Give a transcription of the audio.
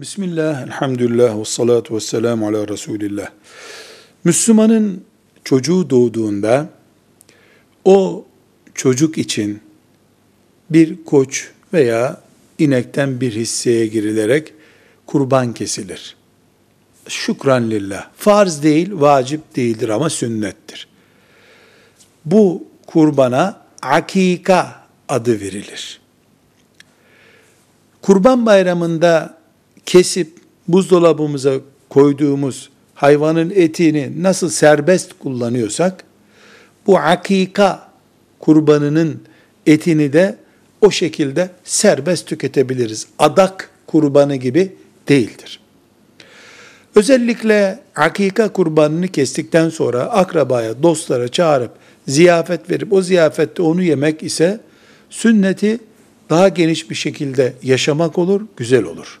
Bismillah, elhamdülillah, ve salatu ve selamu ala Resulillah. Müslümanın çocuğu doğduğunda o çocuk için bir koç veya inekten bir hisseye girilerek kurban kesilir. Şükran lillah. Farz değil, vacip değildir ama sünnettir. Bu kurbana akika adı verilir. Kurban bayramında kesip buzdolabımıza koyduğumuz hayvanın etini nasıl serbest kullanıyorsak, bu akika kurbanının etini de o şekilde serbest tüketebiliriz. Adak kurbanı gibi değildir. Özellikle akika kurbanını kestikten sonra akrabaya, dostlara çağırıp ziyafet verip o ziyafette onu yemek ise sünneti daha geniş bir şekilde yaşamak olur, güzel olur.